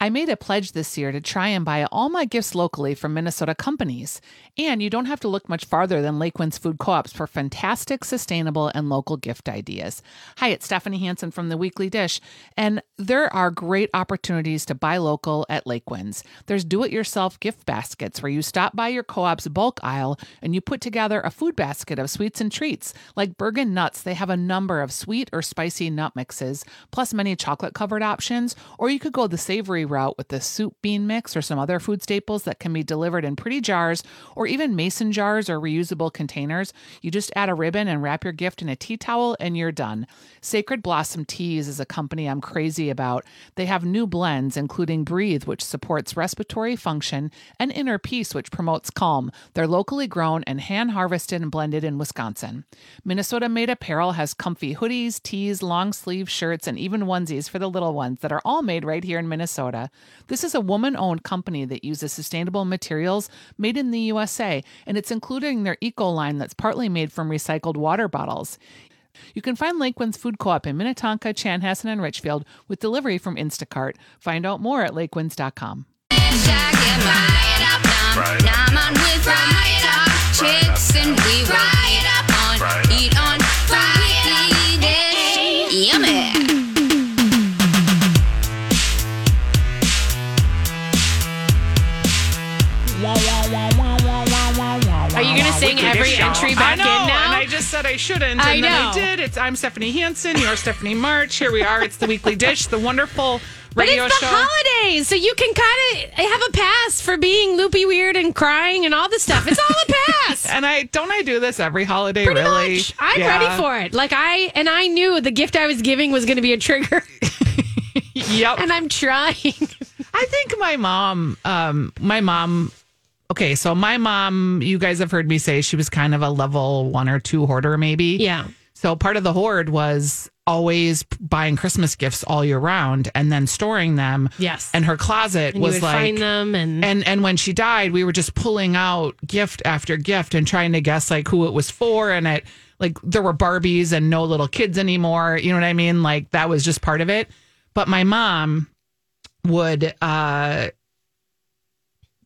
I made a pledge this year to try and buy all my gifts locally from Minnesota companies. And you don't have to look much farther than Lakewinds Food Co ops for fantastic, sustainable, and local gift ideas. Hi, it's Stephanie Hansen from The Weekly Dish. And there are great opportunities to buy local at Lakewinds. There's do it yourself gift baskets where you stop by your co op's bulk aisle and you put together a food basket of sweets and treats. Like Bergin Nuts, they have a number of sweet or spicy nut mixes, plus many chocolate covered options. Or you could go the savory route with the soup bean mix or some other food staples that can be delivered in pretty jars or even mason jars or reusable containers. You just add a ribbon and wrap your gift in a tea towel and you're done. Sacred Blossom Teas is a company I'm crazy about. They have new blends, including Breathe, which supports respiratory function, and Inner Peace, which promotes calm. They're locally grown and hand harvested and blended in Wisconsin. Minnesota made apparel has comfy hoodies, tees, long sleeve shirts, and even onesies for the little ones that are all made right here in Minnesota. This is a woman owned company that uses sustainable materials made in the USA, and it's including their eco line that's partly made from recycled water bottles. You can find Lakewinds Food Co-op in Minnetonka, Chanhassen, and Richfield with delivery from Instacart. Find out more at lakewinds.com. Chicks Are you going to sing every entry back I know, in now? and I just said I shouldn't, and I then I know. did. It's I'm Stephanie Hansen. You're Stephanie March. Here we are. It's the Weekly Dish, the wonderful Radio but it's the show. holidays, so you can kind of have a pass for being loopy, weird, and crying and all the stuff. It's all a pass. and I don't I do this every holiday. Pretty really, much. I'm Yeah. ready for it. Like I and I knew the gift I was giving was going to be a trigger, Yep. and I'm trying. I think my mom, um, my mom. Okay, so my mom, you guys have heard me say she was kind of a level one or two hoarder, maybe. yeah. So part of the hoard was always buying Christmas gifts all year round and then storing them. Yes. And her closet And was like find them and, and and when she died, we were just pulling out gift after gift and trying to guess like who it was for and it like there were Barbies and no little kids anymore. You know what I mean? Like that was just part of it. But my mom would uh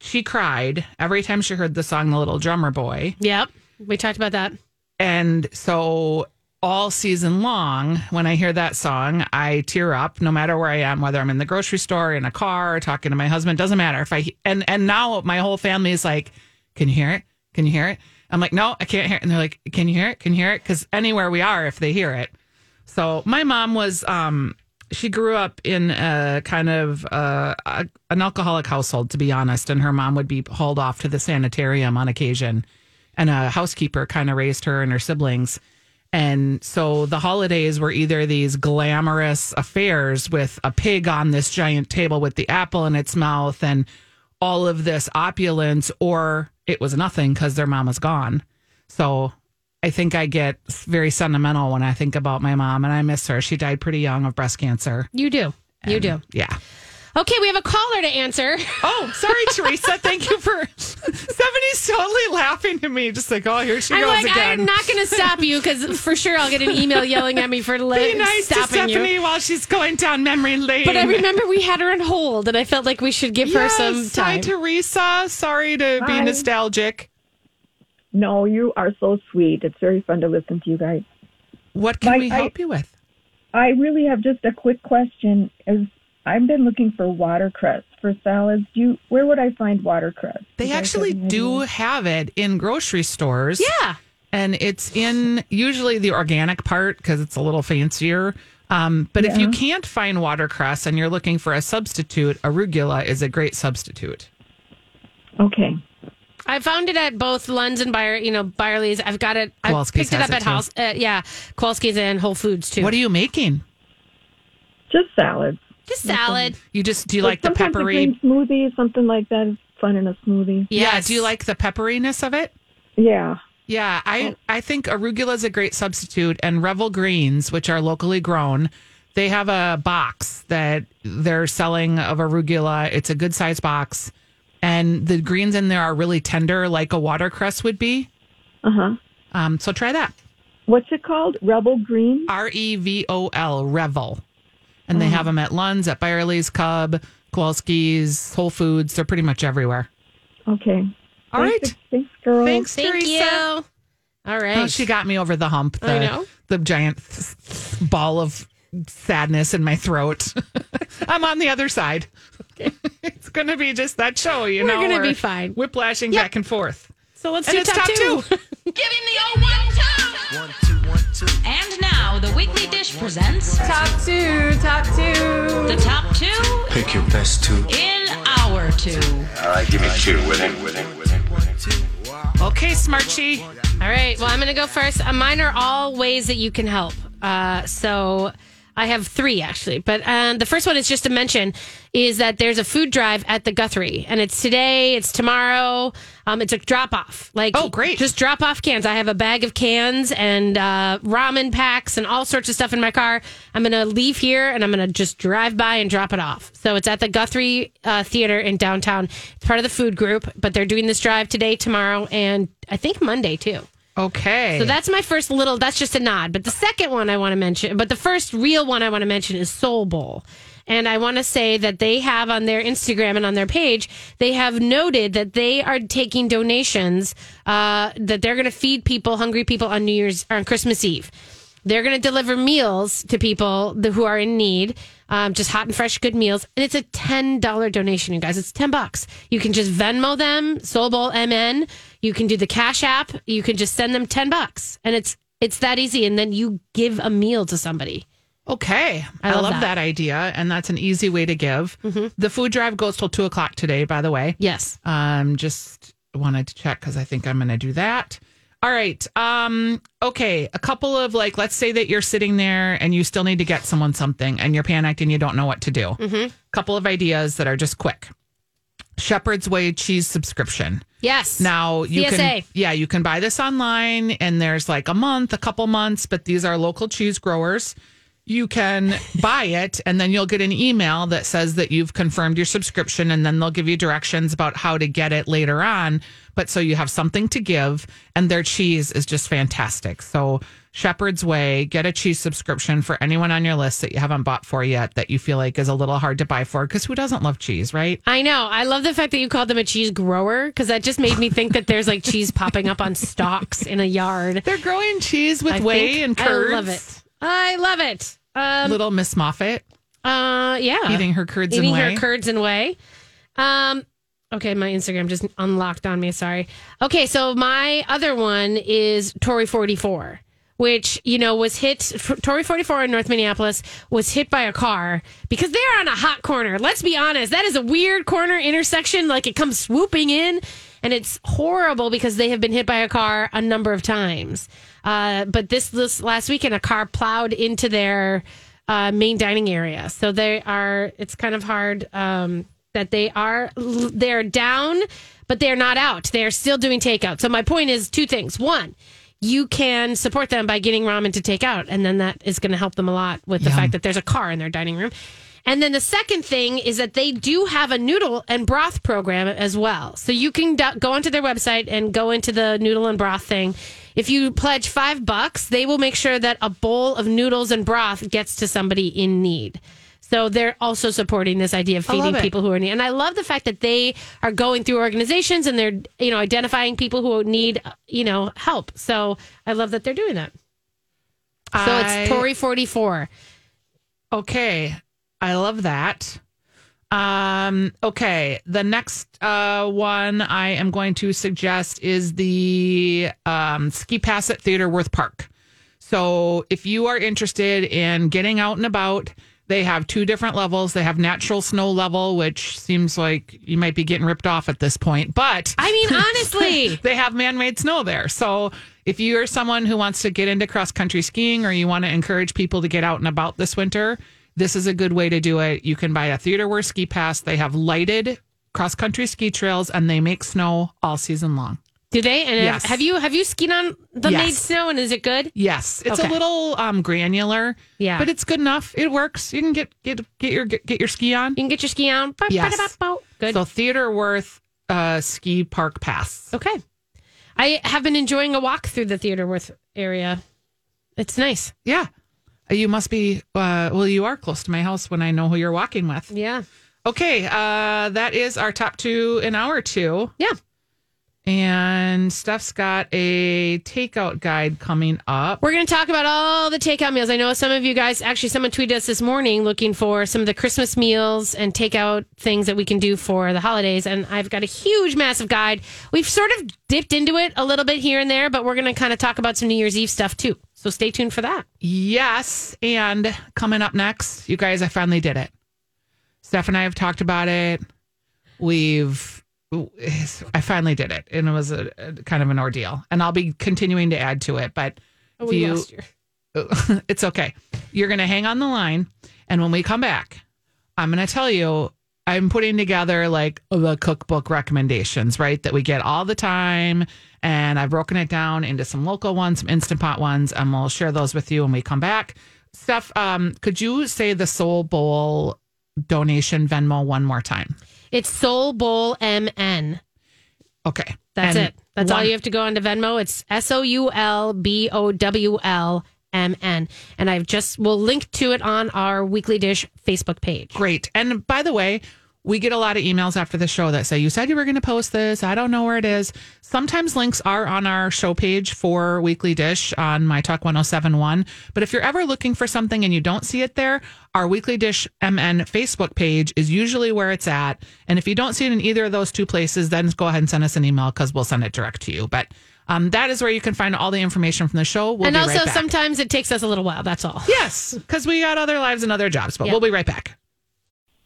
she cried every time she heard the song The Little Drummer Boy. Yep. We talked about that. And so all season long, when I hear that song, I tear up no matter where I am, whether I'm in the grocery store, in a car, talking to my husband, doesn't matter. If I and and now my whole family is like, Can you hear it? Can you hear it? I'm like, No, I can't hear it. And they're like, Can you hear it? Can you hear it? Because anywhere we are, if they hear it. So my mom was um she grew up in a kind of uh, a, an alcoholic household, to be honest, and her mom would be hauled off to the sanitarium on occasion, and a housekeeper kind of raised her and her siblings. And so the holidays were either these glamorous affairs with a pig on this giant table with the apple in its mouth and all of this opulence, or it was nothing because their mom was gone. So I think I get very sentimental when I think about my mom and I miss her. She died pretty young of breast cancer. You do. You do. Yeah. Okay, we have a caller to answer. Oh, sorry, Teresa. Thank you for. Stephanie's totally laughing at me, just like, oh, here she I'm goes like, again. I'm not going to stop you because for sure I'll get an email yelling at me for Be li- nice to stopping Stephanie you. while she's going down memory lane. But I remember we had her on hold, and I felt like we should give her yes, some Hi, time. Teresa. Sorry to be nostalgic. No, you are so sweet. It's very fun to listen to you guys. What can My- we I- help you with? I really have just a quick question. Is I've been looking for watercress for salads. Do you, where would I find watercress? They you actually do have it in grocery stores. yeah. and it's in usually the organic part because it's a little fancier. Um, but if you can't find watercress and you're looking for a substitute, arugula is a great substitute. Okay. I found it at both Lunds and Byr, you know, Byerly's. I've got it. I picked it up it at too. House. Uh, yeah, Kowalski's and Whole Foods too. What are you making? Just salad. Just salad. You just do you like the sometimes a peppery? green smoothie, something like that is fun in a smoothie. Yeah. Do you like the pepperiness of it? Yeah. Yeah, I I think arugula is a great substitute, and Revol greens, which are locally grown, They have a box that they're selling of arugula. It's a good size box, and the greens in there are really tender, like a watercress would be. Uh huh. Um, so try that. What's it called? Rebel Green? R E V O L, Revol. And they have them at Lund's, at Byerly's, Cub, Kowalski's, Whole Foods. They're pretty much everywhere. Okay. All Thanks, right. Thanks, girls. Thanks, Thank Teresa. you. All right. Oh, she got me over the hump. The, I know. The giant th- th- ball of sadness in my throat. I'm on the other side. it's going to be just that show, you know? We're know. gonna where be fine. Whiplashing Yep. back and forth. so let's And do it's top, top two. two. Give him the old one, two. One, two, one, two. And now the Weekly Dish presents Top two. Top two. the top two Pick your best two. in our two. All right, give me two with it, with it, with it. One, two. Okay, Smarchy. All right. Well, I'm going to go first. Uh, mine are all ways that you can help. Uh, so I have three actually, but um, the first one is just to mention is that there's a food drive at the Guthrie, and it's today, it's tomorrow. Um, it's a drop off. Like, Oh, great. Just drop off cans. I have a bag of cans and uh, ramen packs and all sorts of stuff in my car. I'm going to leave here and I'm going to just drive by and drop it off. So it's at the Guthrie uh, Theater in downtown. It's part of the food group, but they're doing this drive today, tomorrow, and I think Monday too. Okay. So that's my first little, that's just a nod. But the second one I want to mention, but the first real one I want to mention is Soul Bowl. And I want to say that they have on their Instagram and on their page, they have noted that they are taking donations, uh, that they're going to feed people, hungry people on New Year's on Christmas Eve. They're going to deliver meals to people who are in need, um, just hot and fresh, good meals. And it's a $10 donation, you guys. It's 10 bucks. You can just Venmo them, Soul Bowl MN. You can do the Cash App. You can just send them 10 bucks. And it's, it's that easy. And then you give a meal to somebody. Okay. I I, love love, that. that. idea. And that's an easy way to give. The food drive goes till two o'clock today, by the way. Yes. Um, just wanted to check because I think I'm going to do that. All right. Um, okay. A couple of like, let's say that you're sitting there and you still need to get someone something and you're panicked and you don't know what to do. Mm-hmm. Couple of ideas that are just quick. Shepherd's Way cheese subscription. Yes. Now you CSA. can, yeah, you can buy this online, and there's like a month, a couple months, but these are local cheese growers. You can buy it, and then you'll get an email that says that you've confirmed your subscription, and then they'll give you directions about how to get it later on. But so you have something to give, and their cheese is just fantastic. So Shepherd's Way, get a cheese subscription for anyone on your list that you haven't bought for yet that you feel like is a little hard to buy for, because who doesn't love cheese, right? I know. I love the fact that you called them a cheese grower because that just made me think that there's like cheese popping up on stalks in a yard. They're growing cheese with I whey and curds. I love it. I love it. Um, Little Miss Moffat uh, yeah. eating her curds eating and her whey. curds and whey. Um, okay, my Instagram just unlocked on me. Sorry. Okay, so my other one is Tori forty four, which you know was hit. Tori forty four in North Minneapolis was hit by a car because they're on a hot corner. Let's be honest, that is a weird corner intersection. Like it comes swooping in. And it's horrible because they have been hit by a car a number of times. Uh, but this this last weekend, a car plowed into their uh, main dining area. So they are. It's kind of hard um, that they are they're down, but they're not out. They're still doing takeout. So my point is two things. One. You can support them by getting ramen to take out, and then that is going to help them a lot with the Yum. fact that there's a car in their dining room. And then the second thing is that they do have a noodle and broth program as well. So you can do- go onto their website and go into the noodle and broth thing. If you pledge five bucks, they will make sure that a bowl of noodles and broth gets to somebody in need. So they're also supporting this idea of feeding people who are in need. And I love the fact that they are going through organizations and they're, you know, identifying people who need, you know, help. So I love that they're doing that. So I- it's Tori 44. Okay, I love that. Um, okay, the next uh, one I am going to suggest is the um, ski pass at Theodore Wirth Park. So if you are interested in getting out and about, they have two different levels. They have natural snow level, which seems like you might be getting ripped off at this point, but I mean, honestly. they have man-made snow there. So if you are someone who wants to get into cross-country skiing or you want to encourage people to get out and about this winter, this is a good way to do it. You can buy a Theodore Wirth ski pass. They have lighted cross-country ski trails and they make snow all season long. Do they? And Yes. have, have you have you skied on the Yes. made snow and is it good? Yes, it's Okay. a little um, granular. Yeah. but it's good enough. It works. You can get get get your get, get your ski on. You can get your ski on. Yes. Good. So Theodore Wirth uh, ski park pass. okay. I have been enjoying a walk through the Theodore Wirth area. It's nice. Yeah, you must be. Uh, well, you are close to my house when I know who you're walking with. Yeah. Okay, uh, that is our top two in hour two. Yeah. And Steph's got a takeout guide coming up. We're going to talk about all the takeout meals. I know some of you guys, actually, someone tweeted us this morning looking for some of the Christmas meals and takeout things that we can do for the holidays. And I've got a huge, massive guide. We've sort of dipped into it a little bit here and there, but we're going to kind of talk about some New Year's Eve stuff too. So stay tuned for that. Yes, and coming up next, you guys, I finally did it. Steph and I have talked about it. We've, I finally did it, and it was a, a kind of an ordeal. And I'll be continuing to add to it, but Oh, if you, it's okay. You're going to hang on the line, and when we come back, I'm going to tell you. I'm putting together like the cookbook recommendations, right? That we get all the time. And I've broken it down into some local ones, some Instant Pot ones, and we'll share those with you when we come back. Steph, um, could you say the Soul Bowl donation Venmo one more time? It's Soul Bowl MN. Okay. That's And it. That's all you have to go onto Venmo. It's S O U L B O W L M N. And I've just, we'll link to it on our Weekly Dish Facebook page. Great. And by the way, we get a lot of emails after the show that say, You said you were going to post this. I don't know where it is. Sometimes links are on our show page for Weekly Dish on My Talk 1071. But if you're ever looking for something and you don't see it there, our Weekly Dish MN Facebook page is usually where it's at. And if you don't see it in either of those two places, then go ahead and send us an email because we'll send it direct to you. But um, that is where you can find all the information from the show. We'll and be also, right back. sometimes it takes us a little while. That's all. Yes, because we got other lives and other jobs, but Yeah. we'll be right back.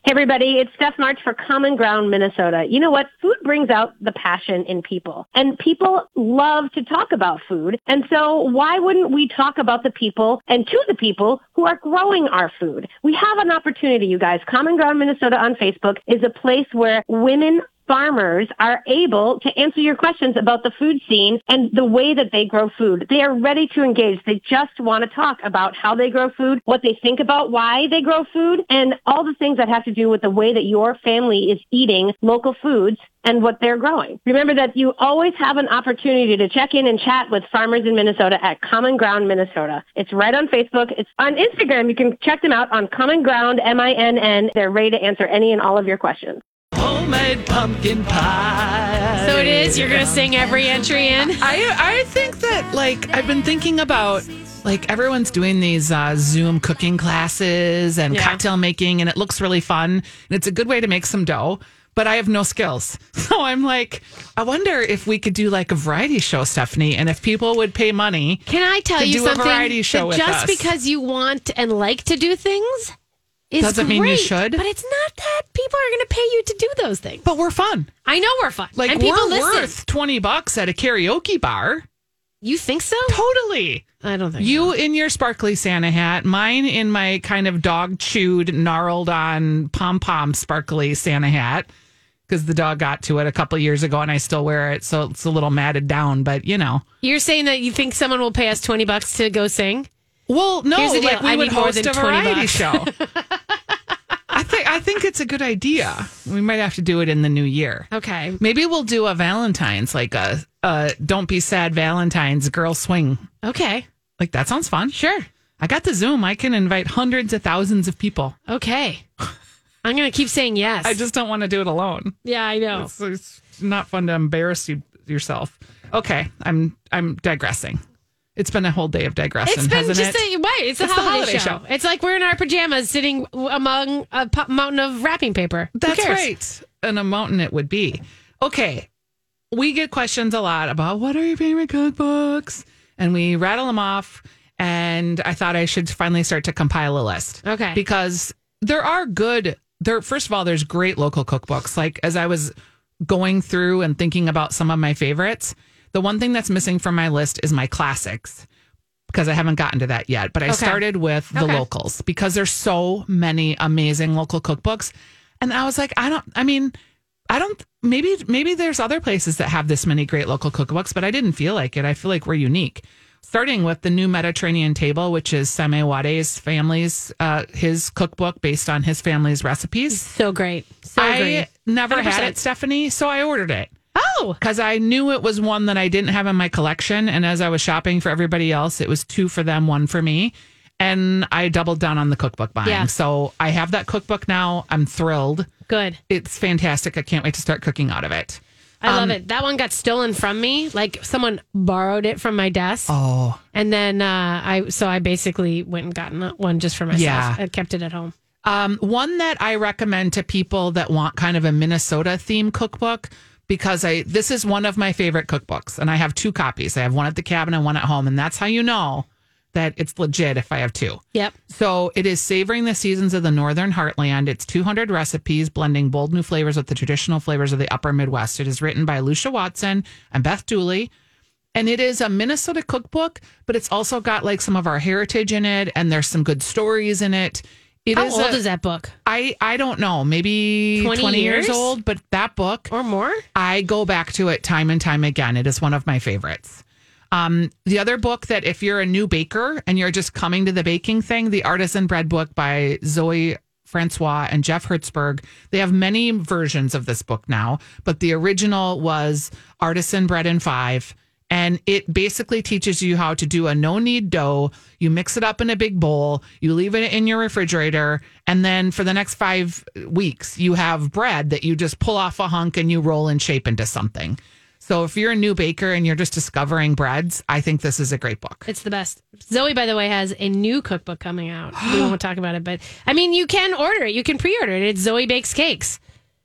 Hey everybody, it's Steph March for Common Ground Minnesota. You know what? Food brings out the passion in people. And people love to talk about food. And so why wouldn't we talk about the people and to the people who are growing our food? We have an opportunity, you guys. Common Ground Minnesota on Facebook is a place where women farmers are able to answer your questions about the food scene and the way that they grow food. They are ready to engage. They just want to talk about how they grow food, what they think about why they grow food, and all the things that have to do with the way that your family is eating local foods and what they're growing. Remember that you always have an opportunity to check in and chat with farmers in Minnesota at Common Ground Minnesota. It's right on Facebook. It's on Instagram. You can check them out on Common Ground, M-I-N-N. They're ready to answer any and all of your questions. Homemade pumpkin pie. So it is. You're going to sing every entry in. I I think that like I've been thinking about like everyone's doing these uh, Zoom cooking classes and Yeah. cocktail making, and it looks really fun. And it's a good way to make some dough. But I have no skills, so I'm like, I wonder if we could do like a variety show, Stephanie, and if people would pay money. Can I tell To you do a something? variety show with just us. because you want and like to do things is Doesn't mean you should. But it's not that people are going to pay you to do those things. But we're fun. I know we're fun. Like and people we're listen. worth twenty bucks at a karaoke bar. You think so? Totally. I don't think You in your sparkly Santa hat, mine in my kind of dog chewed, gnarled on pom pom sparkly Santa hat because the dog got to it a couple years ago and I still wear it. So it's a little matted down, but you know. You're saying that you think someone will pay us 20 bucks to go sing? Well, no, Here's the deal. like we I would host a 20 variety bucks. show. I think it's a good idea. We might have to do it in the new year. Okay. Maybe we'll do a Valentine's, like a, a "Don't Be Sad" Valentine's girl swing. Okay. Like that sounds fun. Sure. I got the Zoom. I can invite hundreds of thousands of people. Okay. I'm going to keep saying yes. I just don't want to do it alone. Yeah, I know. It's, it's not fun to embarrass you yourself. Okay, I'm I'm digressing. It's been a whole day of digressing, It's been just it? a wait. It's, a It's the holiday, holiday show. show. It's like we're in our pajamas sitting among a mountain of wrapping paper. That's right. And a mountain it would be. Okay. We get questions a lot about what are your favorite cookbooks? And we rattle them off. And I thought I should finally start to compile a list. Okay. Because there are good there first of all, there's great local cookbooks. Like as I was going through and thinking about some of my favorites, the one thing that's missing from my list is my classics. Because I haven't gotten to that yet. But I Okay. started with the Okay. locals because there's so many amazing local cookbooks. And I was like, I don't, I mean, I don't maybe maybe there's other places that have this many great local cookbooks, but I didn't feel like it. I feel like we're unique. Starting with the new Mediterranean table, which is Sameh Wadi's family's uh, his cookbook based on his family's recipes. So great. So I great. never had 100%. it, Stephanie, so I ordered it Oh, because I knew it was one that I didn't have in my collection. And as I was shopping for everybody else, it was two for them, one for me. And I doubled down on the cookbook buying. Yeah. So I have that cookbook now. I'm thrilled. good. It's fantastic. I can't wait to start cooking out of it. I Um, love it. That one got stolen from me. Like someone borrowed it from my desk. Oh, And then uh, I, so I basically went and gotten one just for myself. Yeah. I kept it at home. Um, one that I recommend to people that want kind of a Minnesota theme cookbook because I this is one of my favorite cookbooks, and I have two copies. I have one at the cabin and one at home, and that's how you know that it's legit if I have two. Yep. So it is savoring the seasons of the Northern Heartland. It's 200 recipes blending bold new flavors with the traditional flavors of the Upper Midwest. It is written by Lucia Watson and Beth Dooley. And it is a Minnesota cookbook, but it's also got like some of our heritage in it, and there's some good stories in it. It How is old a- is that book? I I don't know, maybe 20 20, years? years? old, but that book Or more? I go back to it time and time again. It is one of my favorites. Um, the other book that if you're a new baker and you're just coming to the baking thing, the Artisan Bread book by Zoe Francois and Jeff Hertzberg. They have many versions of this book now, but the original was Artisan Bread in Five. And it basically teaches you how to do a no knead dough. You mix it up in a big bowl, you leave it in your refrigerator, and then for the next five weeks, you have bread that you just pull off a hunk and you roll and shape into something. So if you're a new baker and you're just discovering breads, I think this is a great book. It's the best. Zoe, by the way, has a new cookbook coming out. we won't talk about it, but I mean, you can order it. You can pre-order it. It's Zoe Bakes Cakes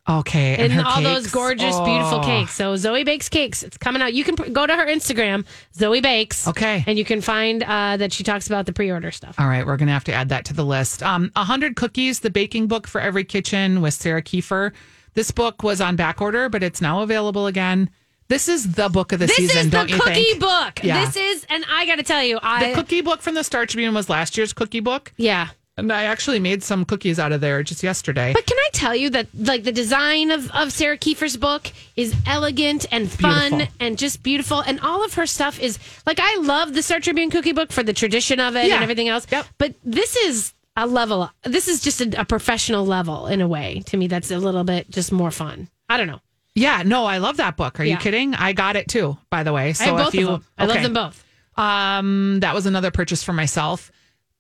Okay. and, her all those cakes? gorgeous, beautiful Oh. cakes. So Zoe Bakes Cakes. It's coming out. You can pr- go to her Instagram, Zoe Bakes. Okay. and you can find uh, that she talks about the pre-order stuff. All right, we're gonna have to add that to the list. Um, A hundred cookies, the baking book for every kitchen with Sarah Kieffer. This book was on back order, but it's now available again. This is the book of the This season, is the don't you cookie think? book. Yeah. This is, and I got to tell you, I The cookie book from the Star Tribune was last year's cookie book, yeah. And I actually made some cookies out of there just yesterday. But can I tell you that like the design of, of Sarah Kieffer's book is elegant and fun Beautiful. and just beautiful and all of her stuff is like I love the Star Tribune cookie book for the tradition of it Yeah. and everything else. Yep. But this is a level this is just a, a professional level in a way to me that's a little bit just more fun. I don't know. yeah, no, I love that book. Are you kidding? I got it too, by the way. So I if you. I love them both. Um, that was another purchase for myself.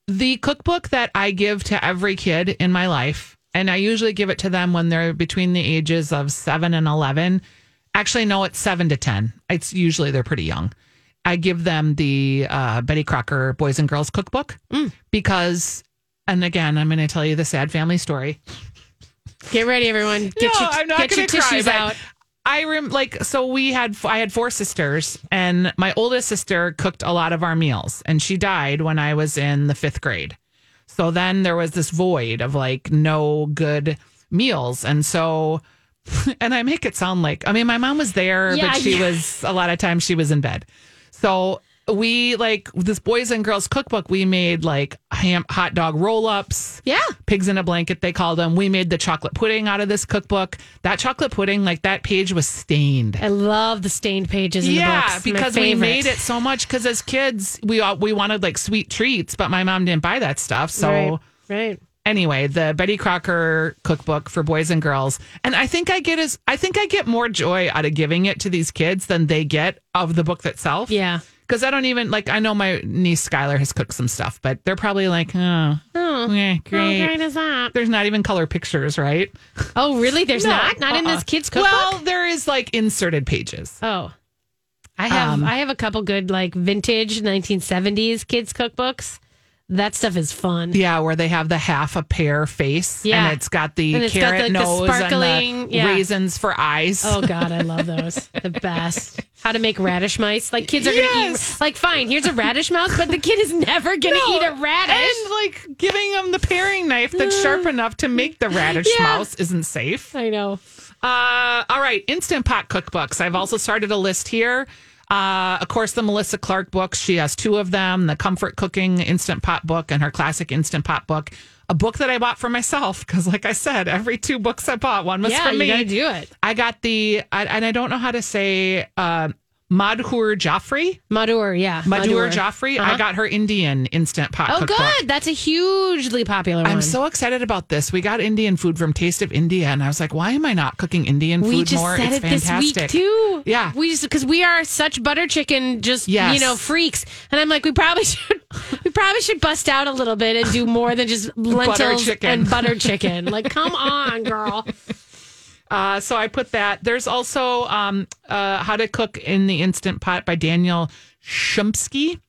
The cookbook that I give to every kid in my life, and I usually give it to them when they're between the ages of seven and 11. Actually, no, it's seven to 10. It's usually they're pretty young. I give them the uh, Betty Crocker Boys and Girls Cookbook Mm. because, and again, I'm going to tell you the sad family story. Get ready everyone. Get no, your I'm not get your cry, tissues out. I rem like so we had I had four sisters and my oldest sister cooked a lot of our meals and she died when I was in the 5th grade. So then there was this void of like no good meals and so and I make it sound like I mean my mom was there Yeah, but she yeah. was a lot of times she was in bed. So we like this boys and girls cookbook we made like ham hot dog roll-ups Yeah. pigs in a blanket they called them we made the chocolate pudding out of this cookbook that chocolate pudding like that page was stained I love the stained pages in the yeah. Because we made it so much because as kids we all, we wanted like sweet treats but my mom didn't buy that stuff so Right. Right. anyway the betty crocker cookbook for boys and girls and i think i get as i think i get more joy out of giving it to these kids than they get of the book itself Yeah. Because i don't even like i know my niece skylar has cooked some stuff but they're probably like oh, Oh, yeah, how great great is that? there's not even color pictures right Oh, really? There's No, not? Not in uh-uh. this kid's cookbook? Well, there is like inserted pages. Oh. I have Um, I have a couple good like vintage 1970s kids cookbooks. That stuff is fun. Yeah, where they have the half a pear face. Yeah. And it's got the it's got, carrot like, the nose sparkling- and the yeah. raisins for eyes. Oh god, I love those. The best. How to make radish mice. Like kids are gonna eat like fine, here's a radish mouse, but the kid is never gonna No, eat a radish. And like giving them the paring knife that's sharp enough to make the radish Yeah. mouse isn't safe. I know. Uh, all right, Instant Pot cookbooks. I've also started a list here. Uh, of course, the Melissa Clark books. She has two of them the Comfort Cooking Instant Pot book and her Classic Instant Pot book. A book that I bought for myself because, like I said, every two books I bought, one was yeah, for me. Yeah, you gotta do it. I got the, I, and I don't know how to say uh, Madhur Jaffrey. Madhur, yeah. Madhur Jaffrey. Uh-huh. I got her Indian instant pot Oh, cookbook. good. That's a hugely popular one. I'm so excited about this. We got Indian food from Taste of India, and I was like, why am I not cooking Indian food we just more? said it's it fantastic. this week too. Yeah. we just because we are such butter chicken, just Yes. you know, freaks. And I'm like, we probably should, we probably should bust out a little bit and do more than just lentils chicken. and butter chicken. Like, come on, girl. Uh, so I put that. There's also um, uh, How to Cook in the Instant Pot by Daniel Shumski.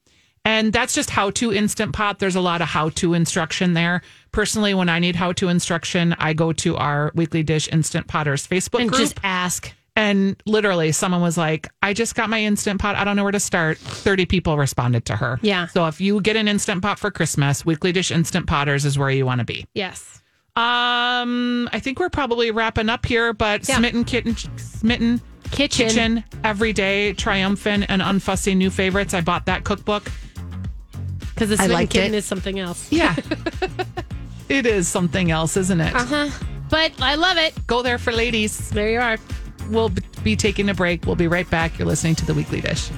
And that's just how to instant pot. There's a lot of how to instruction there. Personally, when I need how to instruction, I go to our weekly dish instant potters Facebook And group. just ask. And literally, someone was like, I just got my instant pot. I don't know where to start. 30 people responded to her. Yeah. So if you get an instant pot for Christmas, weekly dish instant potters is where you want to be. Yes. Um, I think we're probably wrapping up here, but Yeah. Smitten Kitten, Smitten Kitchen. Kitchen every day, triumphant and unfussy new favorites. I bought that cookbook. Because the I smitten liked kitten it. is something else. Yeah, it is something else, isn't it? Uh huh. But I love it. Go there for ladies. There you are. We'll be taking a break. We'll be right back. You're listening to the Weekly Dish.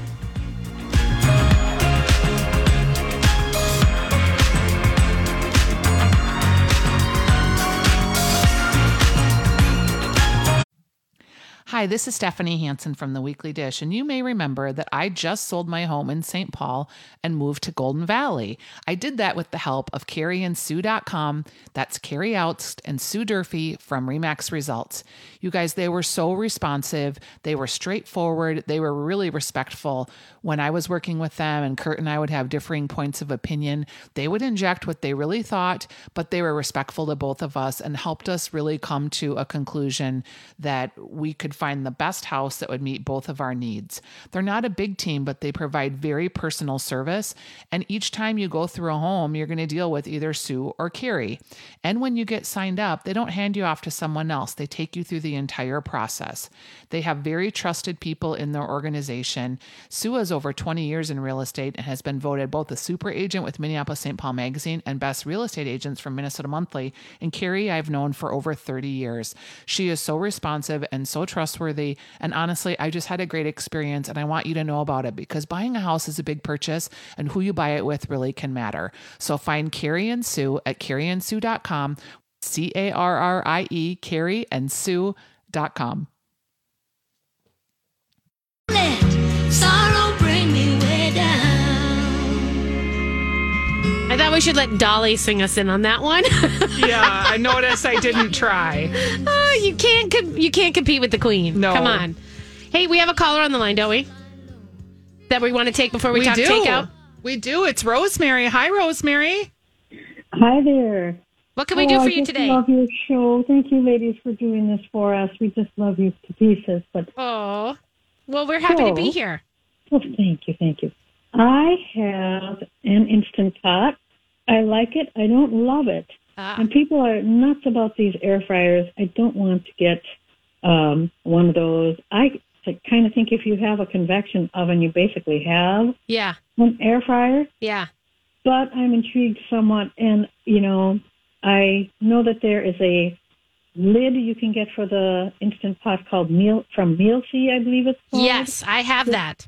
Hi, this is Stephanie Hansen from the Weekly Dish, and you may remember that I just sold my home in St. Paul and moved to Golden Valley. I did that with the help of CarrieandSue.com. That's Carrie Outst and Sue Durfee from Remax Results. You guys, they were so responsive. They were straightforward. They were really respectful. When I was working with them, and Kurt and I would have differing points of opinion, they would inject what they really thought, but they were respectful to both of us and helped us really come to a conclusion that we could find the best house that would meet both of our needs. They're not a big team, but they provide very personal service. And each time you go through a home, you're going to deal with either Sue or Carrie. And when you get signed up, they don't hand you off to someone else, they take you through the entire process. They have very trusted people in their organization. Sue has over 20 years in real estate and has been voted both a super agent with Minneapolis St. Paul Magazine and best real estate agents from Minnesota Monthly. And Carrie, I've known for over 30 years. She is so responsive and so trustworthy. And honestly, I just had a great experience and I want you to know about it because buying a house is a big purchase and who you buy it with really can matter. So find Carrie and Sue at carrieandsue.com, C A R R I E, Carrie and Sue.com. Sorrow I thought we should let Dolly sing us in on that one. Yeah, I noticed I didn't try. oh, you can't com- you can't compete with the queen. No. Come on. Hey, we have a caller on the line, don't we? That we want to take before we, We talk do. takeout. We do. It's Rosemary. Hi, Rosemary. Hi there. What can we Oh, do I for you today? love your show. Thank you, ladies, for doing this for us. We just love you to pieces. But Oh, well, we're happy to be oh. here. oh, thank you, thank you. I have an instant pot. I like it. I don't love it. Ah. And people are nuts about these air fryers. I don't want to get um, one of those. I kind of think if you have a convection oven, you basically have Yeah, an air fryer. yeah. but I'm intrigued somewhat. And, you know, I know that there is a lid you can get for the instant pot called Meal from Mealthy, I believe it's called. Yes, I have that.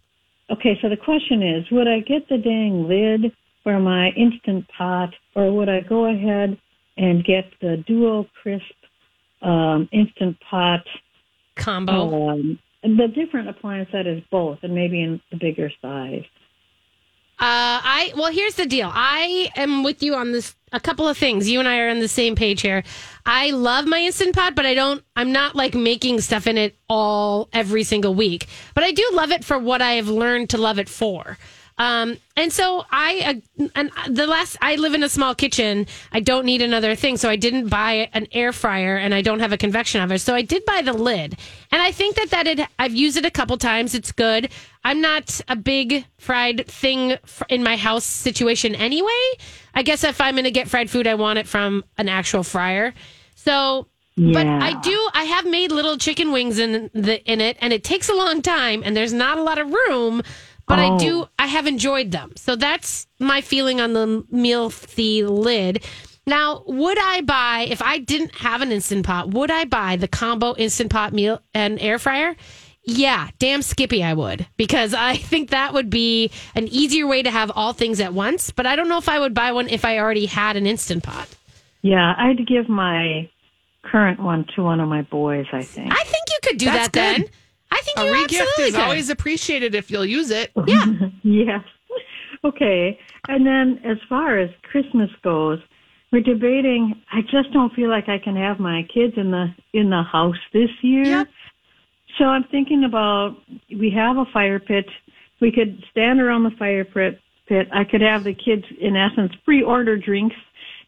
Okay, so the question is, would I get the dang lid for my instant pot, or would I go ahead and get the Duo Crisp um, instant pot? Combo. Um, the different appliance that is both, and maybe in the bigger size. Uh, I well, here's the deal. I am with you on this. A couple of things. You and I are on the same page here. I love my instant pot, but I don't. I'm not like making stuff in it all every single week. But I do love it for what I have learned to love it for. Um, and so I, uh, and the last, I live in a small kitchen. I don't need another thing. So I didn't buy an air fryer and I don't have a convection oven. So I did buy the lid. And I think that that it, I've used it a couple times. It's good. I'm not a big fried thing in my house situation anyway. I guess if I'm going to get fried food, I want it from an actual fryer. So, but I do, I have made little chicken wings in the, in it and it takes a long time and there's not a lot of room but I do oh. I have enjoyed them. So that's my feeling on the meal the lid. Now, would I buy if I didn't have an instant pot? Would I buy the combo instant pot meal and air fryer? Yeah, damn Skippy, I would because I think that would be an easier way to have all things at once. But I don't know if I would buy one if I already had an instant pot. Yeah, I'd give my current one to one of my boys, I think. I think you could do That's that then. Good. I think A you regift absolutely is could. always appreciated if you'll use it. yeah. Yes. Okay. And then as far as Christmas goes, we're debating I just don't feel like I can have my kids in the in the house this year. Yep. So I'm thinking about we have a fire pit. We could stand around the fire pit pit. I could have the kids in essence pre-order drinks.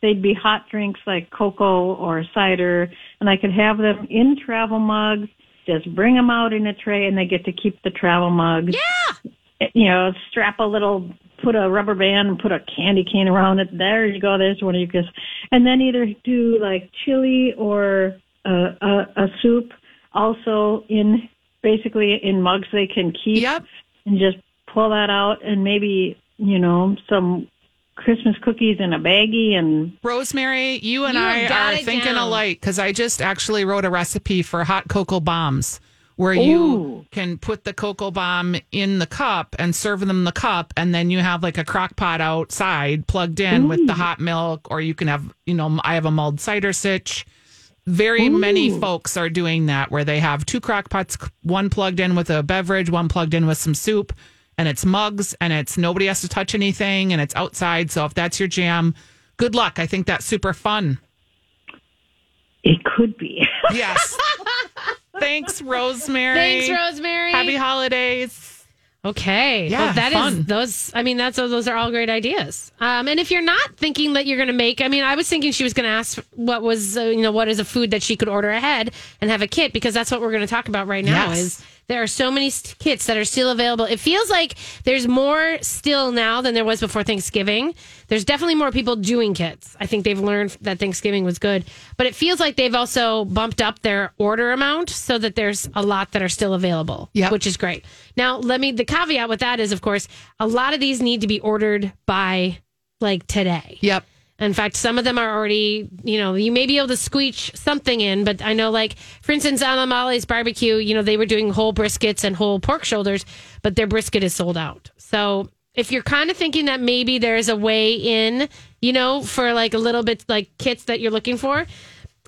They'd be hot drinks like cocoa or cider and I could have them in travel mugs. Just bring them out in a tray and they get to keep the travel mugs Yeah. you know, strap a little, put a rubber band and put a candy cane around it. There you go. There's one of your gifts. And then either do like chili or a, a, a soup also in basically in mugs they can keep Yep. and just pull that out and maybe, you know, some Christmas cookies in a baggie and Rosemary, you and You I are thinking down. alike because I just actually wrote a recipe for hot cocoa bombs where you can put the cocoa bomb in the cup and serve them the cup, and then you have like a crock pot outside plugged in with the hot milk, or you can have, you know, I have a mulled cider sitch. Very many folks are doing that where they have two crock pots, one plugged in with a beverage, one plugged in with some soup, and it's mugs and it's nobody has to touch anything and it's outside. So if that's your jam, good luck. I think that's super fun. it could be. Yes. Thanks, Rosemary. Thanks, Rosemary. Happy holidays. Okay. Yeah, well, that is fun. those. I mean, that's those are all great ideas. Um, and if you're not thinking that you're going to make, I mean, I was thinking she was going to ask what was, uh, you know, what is a food that she could order ahead and have a kit because that's what we're going to talk about right now. Yes. Is there are so many st- kits that are still available. It feels like there's more still now than there was before Thanksgiving. There's definitely more people doing kits. I think they've learned that Thanksgiving was good, but it feels like they've also bumped up their order amount so that there's a lot that are still available, Yep. which is great. Now, let me, the caveat with that is, of course, a lot of these need to be ordered by like today. Yep. In fact, some of them are already, you know, you may be able to squeech something in, but I know, like, for instance, Molly's barbecue, you know, they were doing whole briskets and whole pork shoulders, but their brisket is sold out. So if you're kind of thinking that maybe there's a way in, you know, for like a little bit like kits that you're looking for,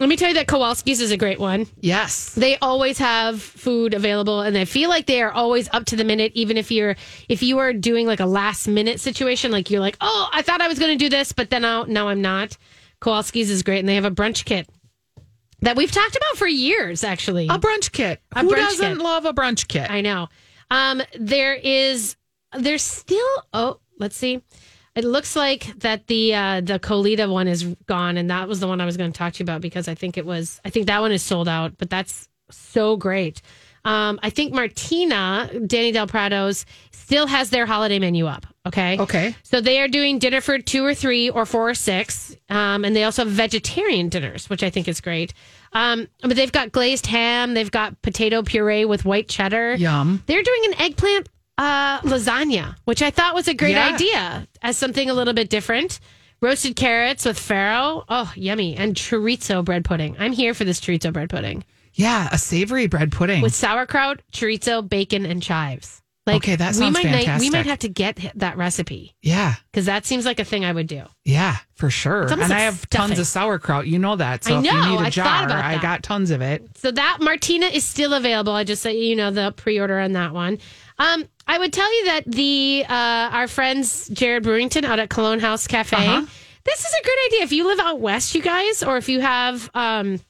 let me tell you that Kowalski's is a great one. Yes. They always have food available and I feel like they are always up to the minute even if you're if you are doing like a last minute situation like you're like, "Oh, I thought I was going to do this, but then now now I'm not." Kowalski's is great and they have a brunch kit that we've talked about for years actually. A brunch kit. A Who brunch doesn't kit. love a brunch kit? I know. Um, there is, there's still. Oh, let's see. It looks like that the uh, the Colita one is gone, and that was the one I was going to talk to you about because I think it was. I think that one is sold out, but that's so great. Um, I think Martina, Danny Del Prado's, still has their holiday menu up. Okay. Okay. So they are doing dinner for two or three or four or six. Um, and they also have vegetarian dinners, which I think is great. Um, but they've got glazed ham, they've got potato puree with white cheddar. Yum. They're doing an eggplant uh, lasagna, which I thought was a great Yeah. idea as something a little bit different. Roasted carrots with farro. Oh, yummy. And chorizo bread pudding. I'm here for this chorizo bread pudding Yeah, a savory bread pudding. with sauerkraut, chorizo, bacon, and chives. Like, Okay, that we sounds might, We might have to get that recipe yeah. because that seems like a thing I would do. Yeah, for sure. And almost I like have tons of sauerkraut. You know that. So I if you know, need a I jar, I got tons of it. So that Martina is still available. I just say you know the pre-order on that one. Um, I would tell you that the uh, our friends Jared Brewington out at Cologne House Cafe. Uh-huh. This is a great idea if you live out west, you guys, or if you have. Um,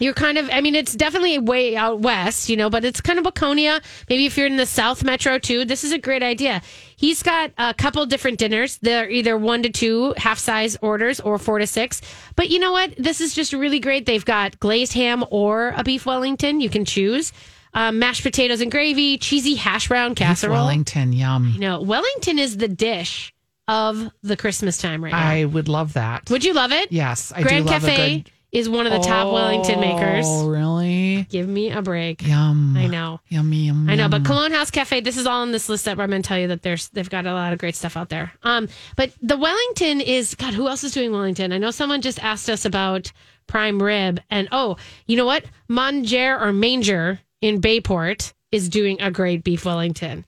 you're kind of, I mean, it's definitely way out west, you know, but it's kind of Waconia. Maybe if you're in the South Metro too, this is a great idea. He's got a couple different dinners. They're either one to two half size orders or four to six. But you know what? This is just really great. They've got glazed ham or a beef Wellington. You can choose. Um, mashed potatoes and gravy, cheesy hash brown casserole. Wellington, yum. You know, Wellington is the dish of the Christmas time right now. I would love that. Would you love it? yes, I Grand do love Cafe a good is one of the top Wellington makers. Oh, really? Give me a break. Yum. I know. Yummy, yum, I know, but. Cologne House Cafe, this is all on this list that I'm going to tell you that there's they've got a lot of great stuff out there. Um, but the Wellington is God. Who else is doing Wellington? I know someone just asked us about prime rib, and oh, you know what? Manger or Manger in Bayport is doing a great beef Wellington.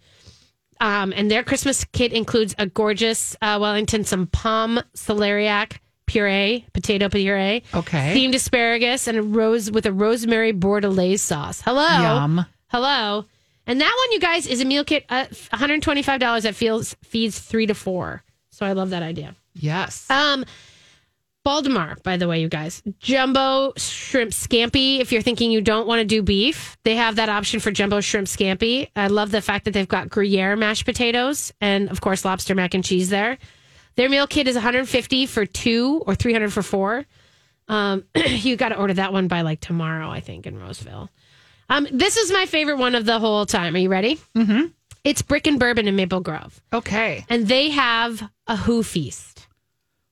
Um, and their Christmas kit includes a gorgeous uh, Wellington, some palm celeriac puree, potato puree, Okay. themed asparagus, and a rose with a rosemary bordelaise sauce. Hello, Yum. hello. And that one, you guys, is a meal kit at $125 that feels feeds three to four. So I love that idea. Yes. Um, Baldamar, by the way, you guys, jumbo shrimp scampi. If you're thinking you don't want to do beef, they have that option for jumbo shrimp scampi. I love the fact that they've got Gruyere mashed potatoes and, of course, lobster mac and cheese there. Their meal kit is 150 for two or 300 for four. Um, you got to order that one by like tomorrow, I think, in Roseville. Um, this is my favorite one of the whole time. Are you ready? Mm-hmm. It's Brick and Bourbon in Maple Grove, okay. and they have a Who feast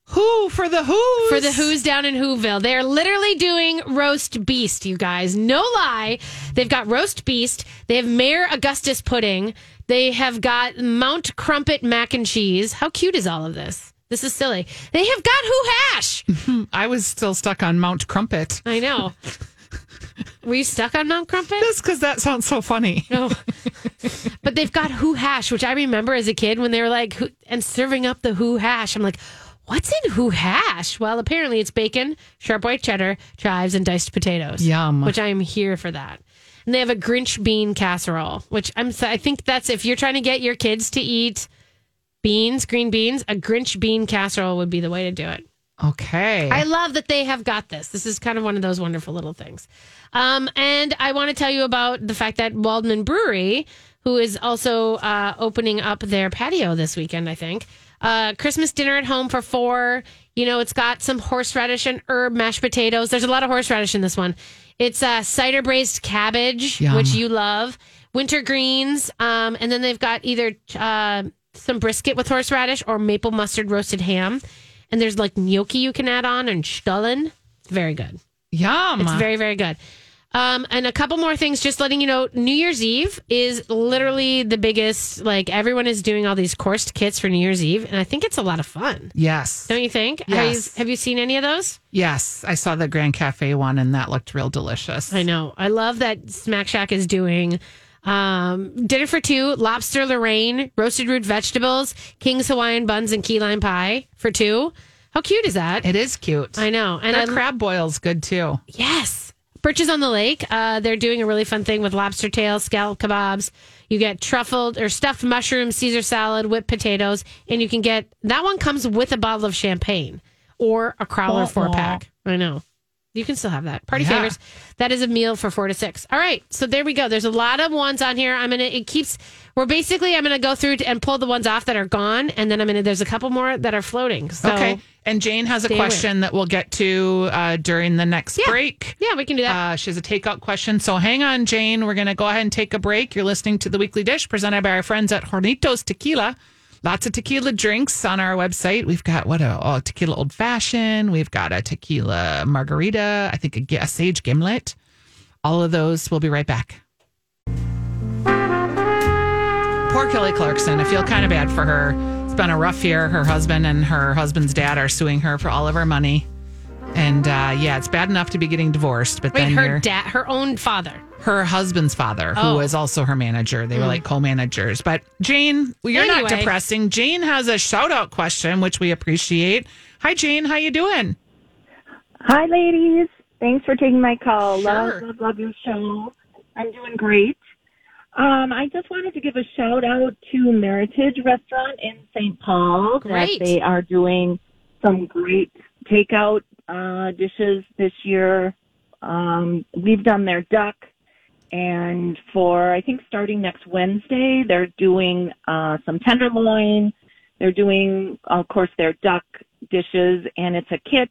Who for the who's? for the Who's down in Whoville. They're literally doing roast beast, you guys. No lie. They've got roast beast. They have Mayor Augustus pudding. They have got Mount Crumpet mac and cheese. How cute is all of this? This is silly. They have got Who hash. I was still stuck on Mount Crumpet. I know. Were you stuck on Mount Crumpet? Just because that sounds so funny. No. Oh. but they've got Who hash, which I remember as a kid when they were like, who, and serving up the Who hash. I'm like, what's in Who hash? Well, apparently it's bacon, sharp white cheddar, chives, and diced potatoes. Yum. Which I am here for that. And they have a Grinch bean casserole, which I'm. I think that's if you're trying to get your kids to eat beans, green beans, a Grinch bean casserole would be the way to do it. Okay. I love that they have got this. This is kind of one of those wonderful little things. Um, and I want to tell you about the fact that Waldmann Brewery, who is also uh, opening up their patio this weekend, I think. Uh, Christmas dinner at home for four. You know, it's got some horseradish and herb mashed potatoes. There's a lot of horseradish in this one. It's uh, cider braised cabbage, Yum. which you love, winter greens, um, and then they've got either uh, some brisket with horseradish or maple mustard roasted ham. And there's like gnocchi you can add on and stollen. It's very good. Yum. It's very, very good. Um, and a couple more things, just letting you know, New Year's Eve is literally the biggest. Like everyone is doing all these coursed kits for New Year's Eve, and I think it's a lot of fun. yes. Don't you think? Have, Yes. you, have you seen any of those? Yes. I saw the Grand Cafe one and that looked real delicious. I know. I love that Smack Shack is doing um, dinner for two, lobster Lorraine, roasted root vegetables, King's Hawaiian buns, and key lime pie for two. How cute is that? It is cute. I know. And Their I crab boil's good too. Yes. Birches on the Lake. Uh, they're doing a really fun thing with lobster tail, scallop kebabs. You get truffled or stuffed mushroom, Caesar salad, whipped potatoes, and you can get that one comes with a bottle of champagne or a crowler four pack. I know. You can still have that. Party Yeah. favors. That is a meal for four to six. All right. So there we go. There's a lot of ones on here. I'm gonna it keeps we're basically I'm gonna go through and pull the ones off that are gone, and then I'm gonna there's a couple more that are floating. So okay. And Jane has a question that we'll get to uh, during the next Yeah. break. yeah, we can do that. Uh, she has a takeout question. So hang on, Jane. We're going to go ahead and take a break. You're listening to the weekly dish presented by our friends at Hornitos Tequila. Lots of tequila drinks on our website. We've got what a oh, tequila old fashioned. We've got a tequila margarita. I think a, a sage gimlet. All of those. We'll be right back. Poor Kelly Clarkson. I feel kind of bad for her. It's been a rough year. Her husband and her husband's dad are suing her for all of her money. And uh, yeah, it's bad enough to be getting divorced, but Wait, then her dad, her own father. her husband's father, who Oh. was also her manager. They were like co-managers. But Jane, well, you're not depressing. Jane has a shout out question, which we appreciate. Hi, Jane. How you doing? Hi, ladies. Thanks for taking my call. Sure. Love, love, love your show. I'm doing great. Um, I just wanted to give a shout out to Meritage Restaurant in St. Paul. Great. That they are doing some great takeout uh, dishes this year. Um, we've done their duck, and for I think starting next Wednesday, they're doing uh, some tenderloin. They're doing, of course, their duck dishes, and it's a kit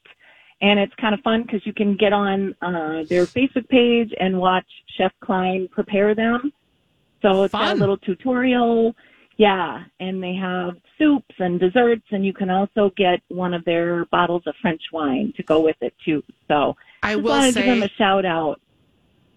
and it's kind of fun because you can get on uh, their Facebook page and watch Chef Klein prepare them. So it's got a little tutorial. Yeah, and they have soups and desserts, and you can also get one of their bottles of French wine to go with it too. So I just will want to say, give them a shout out.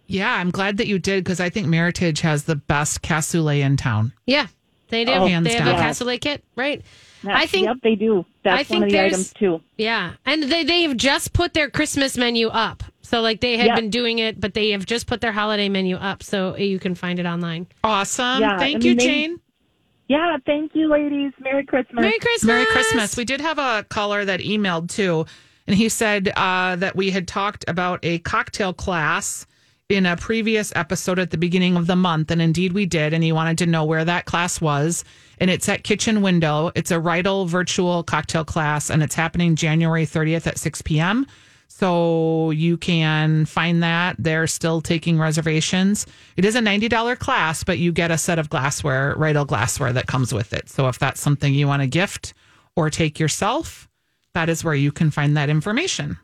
yeah, I'm glad that you did because I think Meritage has the best cassoulet in town. Yeah, they do. Oh, they have down. a cassoulet kit, right? Yeah, I think yep, they do. That's I think one of the items too. Yeah, and they they've just put their Christmas menu up. So like they had Yeah. been doing it, but they have just put their holiday menu up, so you can find it online. Awesome. Yeah, Thank I you, mean, they- Jane. Yeah, thank you, ladies. Merry Christmas. Merry Christmas! Merry Christmas. We did have a caller that emailed too, and he said uh, that we had talked about a cocktail class in a previous episode at the beginning of the month, and indeed we did. And he wanted to know where that class was, and it's at Kitchen Window. It's a Riedel virtual cocktail class, and it's happening January 30th at 6 p.m. So you can find that. They're still taking reservations. It is a $90 class, but you get a set of glassware, Riedel glassware that comes with it. So if that's something you want to gift or take yourself, that is where you can find that information.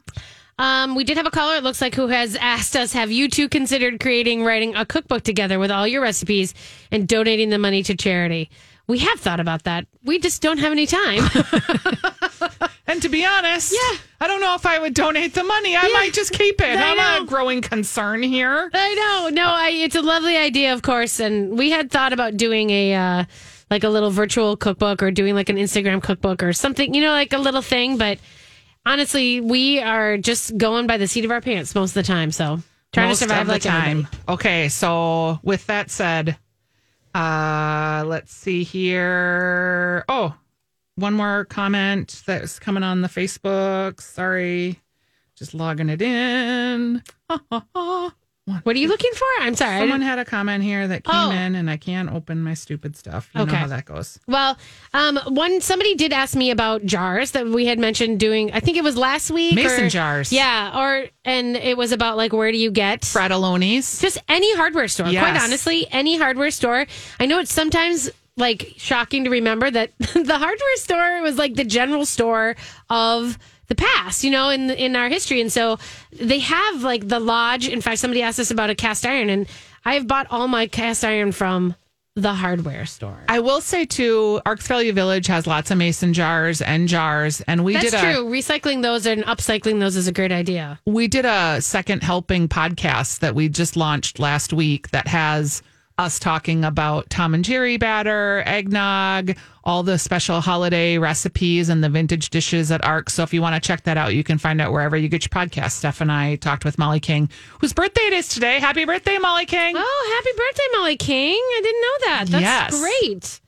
Um, we did have a caller. It looks like who has asked us: Have you two considered creating, writing a cookbook together with all your recipes and donating the money to charity? We have thought about that. We just don't have any time. And to be honest, Yeah. I don't know if I would donate the money. I Yeah, might just keep it. I I'm know. a growing concern here. I know. No, I, it's a lovely idea, of course. And we had thought about doing a uh, like a little virtual cookbook or doing like an Instagram cookbook or something, you know, like a little thing. But honestly, we are just going by the seat of our pants most of the time. So trying Most to survive the like time. everybody. Okay, so with that said, uh let's see here. Oh, one more comment that's coming on the Facebook. Sorry. Just logging it in. What are you looking for? I'm sorry. Someone had a comment here that came Oh. in and I can't open my stupid stuff. You Okay. know how that goes. Well, um, one somebody did ask me about jars that we had mentioned doing. I think it was last week. Mason or- jars. Yeah, or and it was about like where do you get Fratelloni's. just any hardware store. Quite honestly, any hardware store. I know it's sometimes like shocking to remember that the hardware store was like the general store of the past, you know, in in our history. And so they have like the lodge. In fact, somebody asked us about a cast iron, and I have bought all my cast iron from the hardware store. I will say too, Arcs Value Village has lots of mason jars and jars, and we That's did a true. Recycling those and upcycling those is a great idea. we did a second helping podcast that we just launched last week that has us talking about Tom and Jerry batter, eggnog, all the special holiday recipes and the vintage dishes at Arc. So if you want to check that out, you can find out wherever you get your podcast. Steph and I talked with Molly King, whose birthday it is today. Happy birthday, Molly King. Oh, happy birthday, Molly King. I didn't know that. That's Yes. great.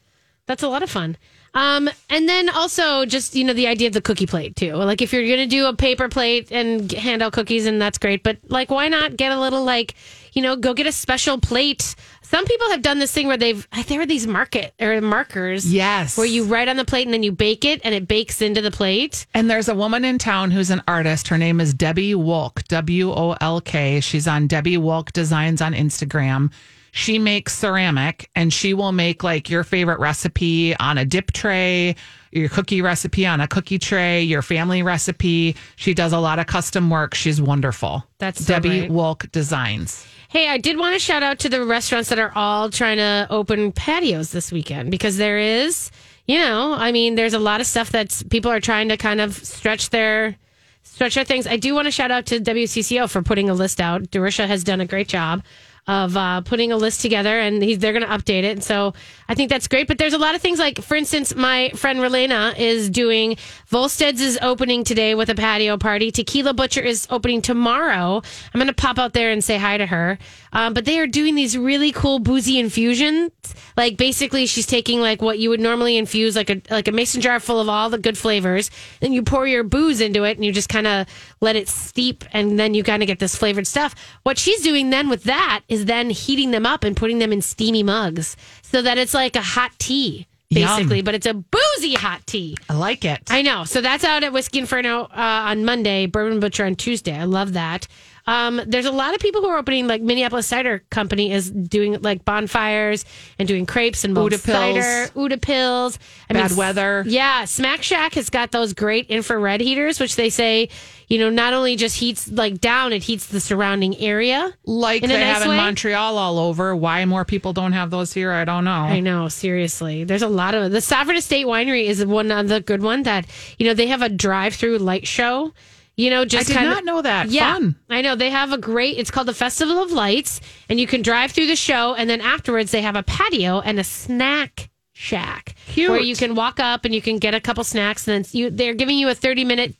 That's a lot of fun. Um, and then also just, you know, the idea of the cookie plate too. Like if you're going to do a paper plate and hand out cookies and that's great, but like why not get a little like, you know, go get a special plate. Some people have done this thing where they've there are these market or markers. Yes. Where you write on the plate and then you bake it and it bakes into the plate. And there's a woman in town who's an artist. Her name is Debbie Wolk, W O L K. She's on Debbie Wolk Designs on Instagram. She makes ceramic and she will make like your favorite recipe on a dip tray, your cookie recipe on a cookie tray, your family recipe. She does a lot of custom work. She's wonderful. That's so Debbie great. Wolk Designs. Hey, I did want to shout out to the restaurants that are all trying to open patios this weekend because there is, you know, I mean, there's a lot of stuff that's people are trying to kind of stretch their stretch their things. I do want to shout out to WCCO for putting a list out. Darisha has done a great job of uh, putting a list together, and they're going to update it. So I think that's great. But there's a lot of things like, for instance, my friend Relena is doing Volstead's is opening today with a patio party. Tequila Butcher is opening tomorrow. I'm going to pop out there and say hi to her. Um, but they are doing these really cool boozy infusions. Like basically, she's taking like what you would normally infuse, like a like a mason jar full of all the good flavors. Then you pour your booze into it, and you just kind of let it steep, and then you kind of get this flavored stuff. What she's doing then with that is then heating them up and putting them in steamy mugs, so that it's like a hot tea, basically. Yum. But it's a boozy hot tea. I like it. I know. So that's out at Whiskey Inferno uh, on Monday, Bourbon Butcher on Tuesday. I love that. Um, there's a lot of people who are opening, like Minneapolis Cider Company is doing like bonfires and doing crepes and Uda pills. cider, Uda pills. I Bad s- weather. Yeah, Smack Shack has got those great infrared heaters, which they say, you know, not only just heats like down, it heats the surrounding area. Like In they nice have in way? Montreal all over. Why more people don't have those here, I don't know. I know, seriously. There's a lot of the Sovereign Estate Winery is one of the good one that you know they have a drive-through light show. You know, just I did kind not know that. Yeah, Fun. I know they have a great. It's called the Festival of Lights, and you can drive through the show, and then afterwards they have a patio and a snack shack Cute. where you can walk up and you can get a couple snacks, and then you they're giving you a 30 minute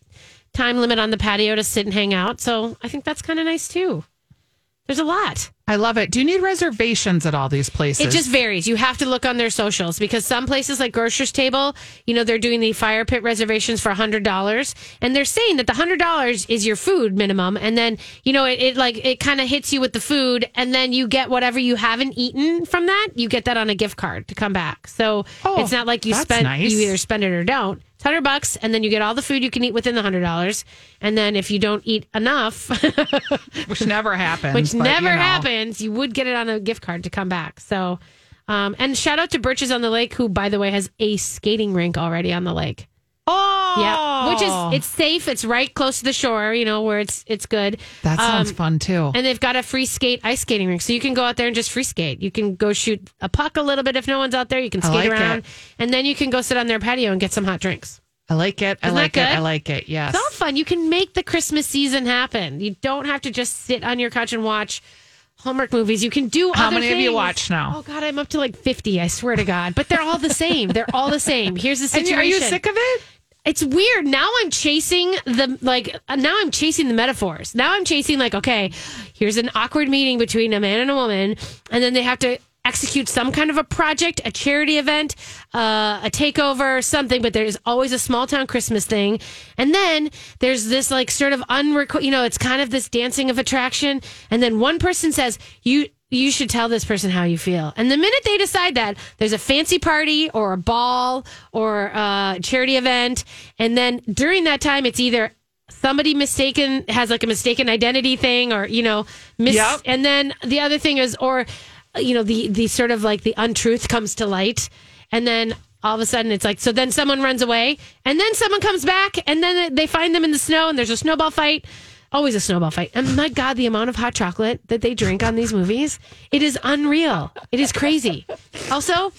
time limit on the patio to sit and hang out. So I think that's kind of nice too. There's a lot. I love it. Do you need reservations at all these places? It just varies. You have to look on their socials because some places like Grocer's Table, you know, they're doing the fire pit reservations for $100 and they're saying that the $100 is your food minimum and then, you know, it, it like it kind of hits you with the food and then you get whatever you haven't eaten from that, you get that on a gift card to come back. So Oh, it's not like you spend nice. you either spend it or don't. 100 bucks and then you get all the food you can eat within the $100 and then if you don't eat enough which never happens. which but, never you know. happens. You would get it on a gift card to come back. So, um, and shout out to Birches on the Lake, who, by the way, has a skating rink already on the lake. Oh, Yeah, which is it's safe. It's right close to the shore. You know where it's it's good. that sounds Um, fun too. And they've got a free skate ice skating rink, so you can go out there and just free skate. You can go shoot a puck a little bit if no one's out there. You can I skate like around, it. and then you can go sit on their patio and get some hot drinks. I like it. I Isn't that like it. I like it. Yes. It's all fun. You can make the Christmas season happen. You don't have to just sit on your couch and watch Hallmark movies. You can do How many have you things. watched now? Oh God, I'm up to like 50. I swear to God, but they're all the same. They're all the same. Here's the situation. you- are you sick of it? It's weird. Now I'm chasing the like. uh, Now I'm chasing the metaphors. Now I'm chasing like, okay, here's an awkward meeting between a man and a woman, and then they have to execute some kind of a project, a charity event, uh, a takeover, something. But there's always a small town Christmas thing, and then there's this like sort of unrequ- You know, it's kind of this dancing of attraction, and then one person says you you should tell this person how you feel. And the minute they decide that, there's a fancy party or a ball or a charity event. And then during that time, it's either somebody mistaken has like a mistaken identity thing or, you know, mis- Yep. and then the other thing is, or, you know, the, the sort of like the untruth comes to light. And then all of a sudden it's like, so then someone runs away and then someone comes back and then they find them in the snow and there's a snowball fight. Always a snowball fight. And my God, the amount of hot chocolate that they drink on these movies, it is unreal. It is crazy. Also,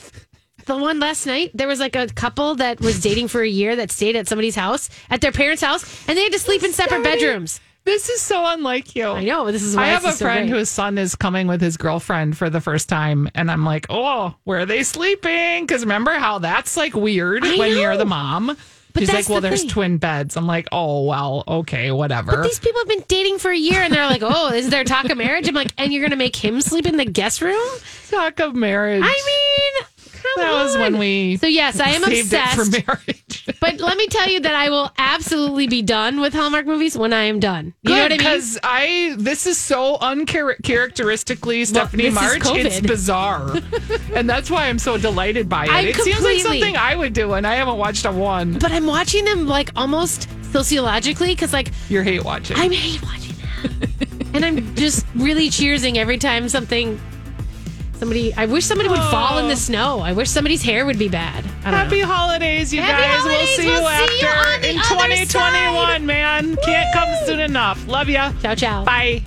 the one last night, there was like a couple that was dating for a year that stayed at somebody's house, at their parents' house, and they had to sleep in separate bedrooms. This is so unlike you. I know. This is why I have a so friend great. whose son is coming with his girlfriend for the first time, and I'm like, oh, where are they sleeping? Because remember how that's like weird I when know. you're the mom. But She's like, well, the there's thing. twin beds. I'm like, oh, well, okay, whatever. But these people have been dating for a year and they're like, oh, is there talk of marriage? I'm like, and you're going to make him sleep in the guest room? Talk of marriage. I mean, that was when we So, yes, I am saved obsessed. for marriage. But let me tell you that I will absolutely be done with Hallmark movies when I am done. You know what I mean? Because I, this is so uncharacteristically Stephanie this is March. It's COVID. bizarre, and that's why I'm so delighted by it. I'm it seems like completely- something I would do, and I haven't watched a one. But I'm watching them like almost sociologically because, like, You're hate watching. I'm hate watching them. and I'm just really cheersing every time something. Somebody, I wish somebody would fall in the oh. snow. I wish somebody's hair would be bad. I don't Happy know. holidays, you Happy guys. holidays. We'll see We'll you see you after on the in other 2021, man. Can't come soon enough. Love ya. Ciao, ciao. Bye.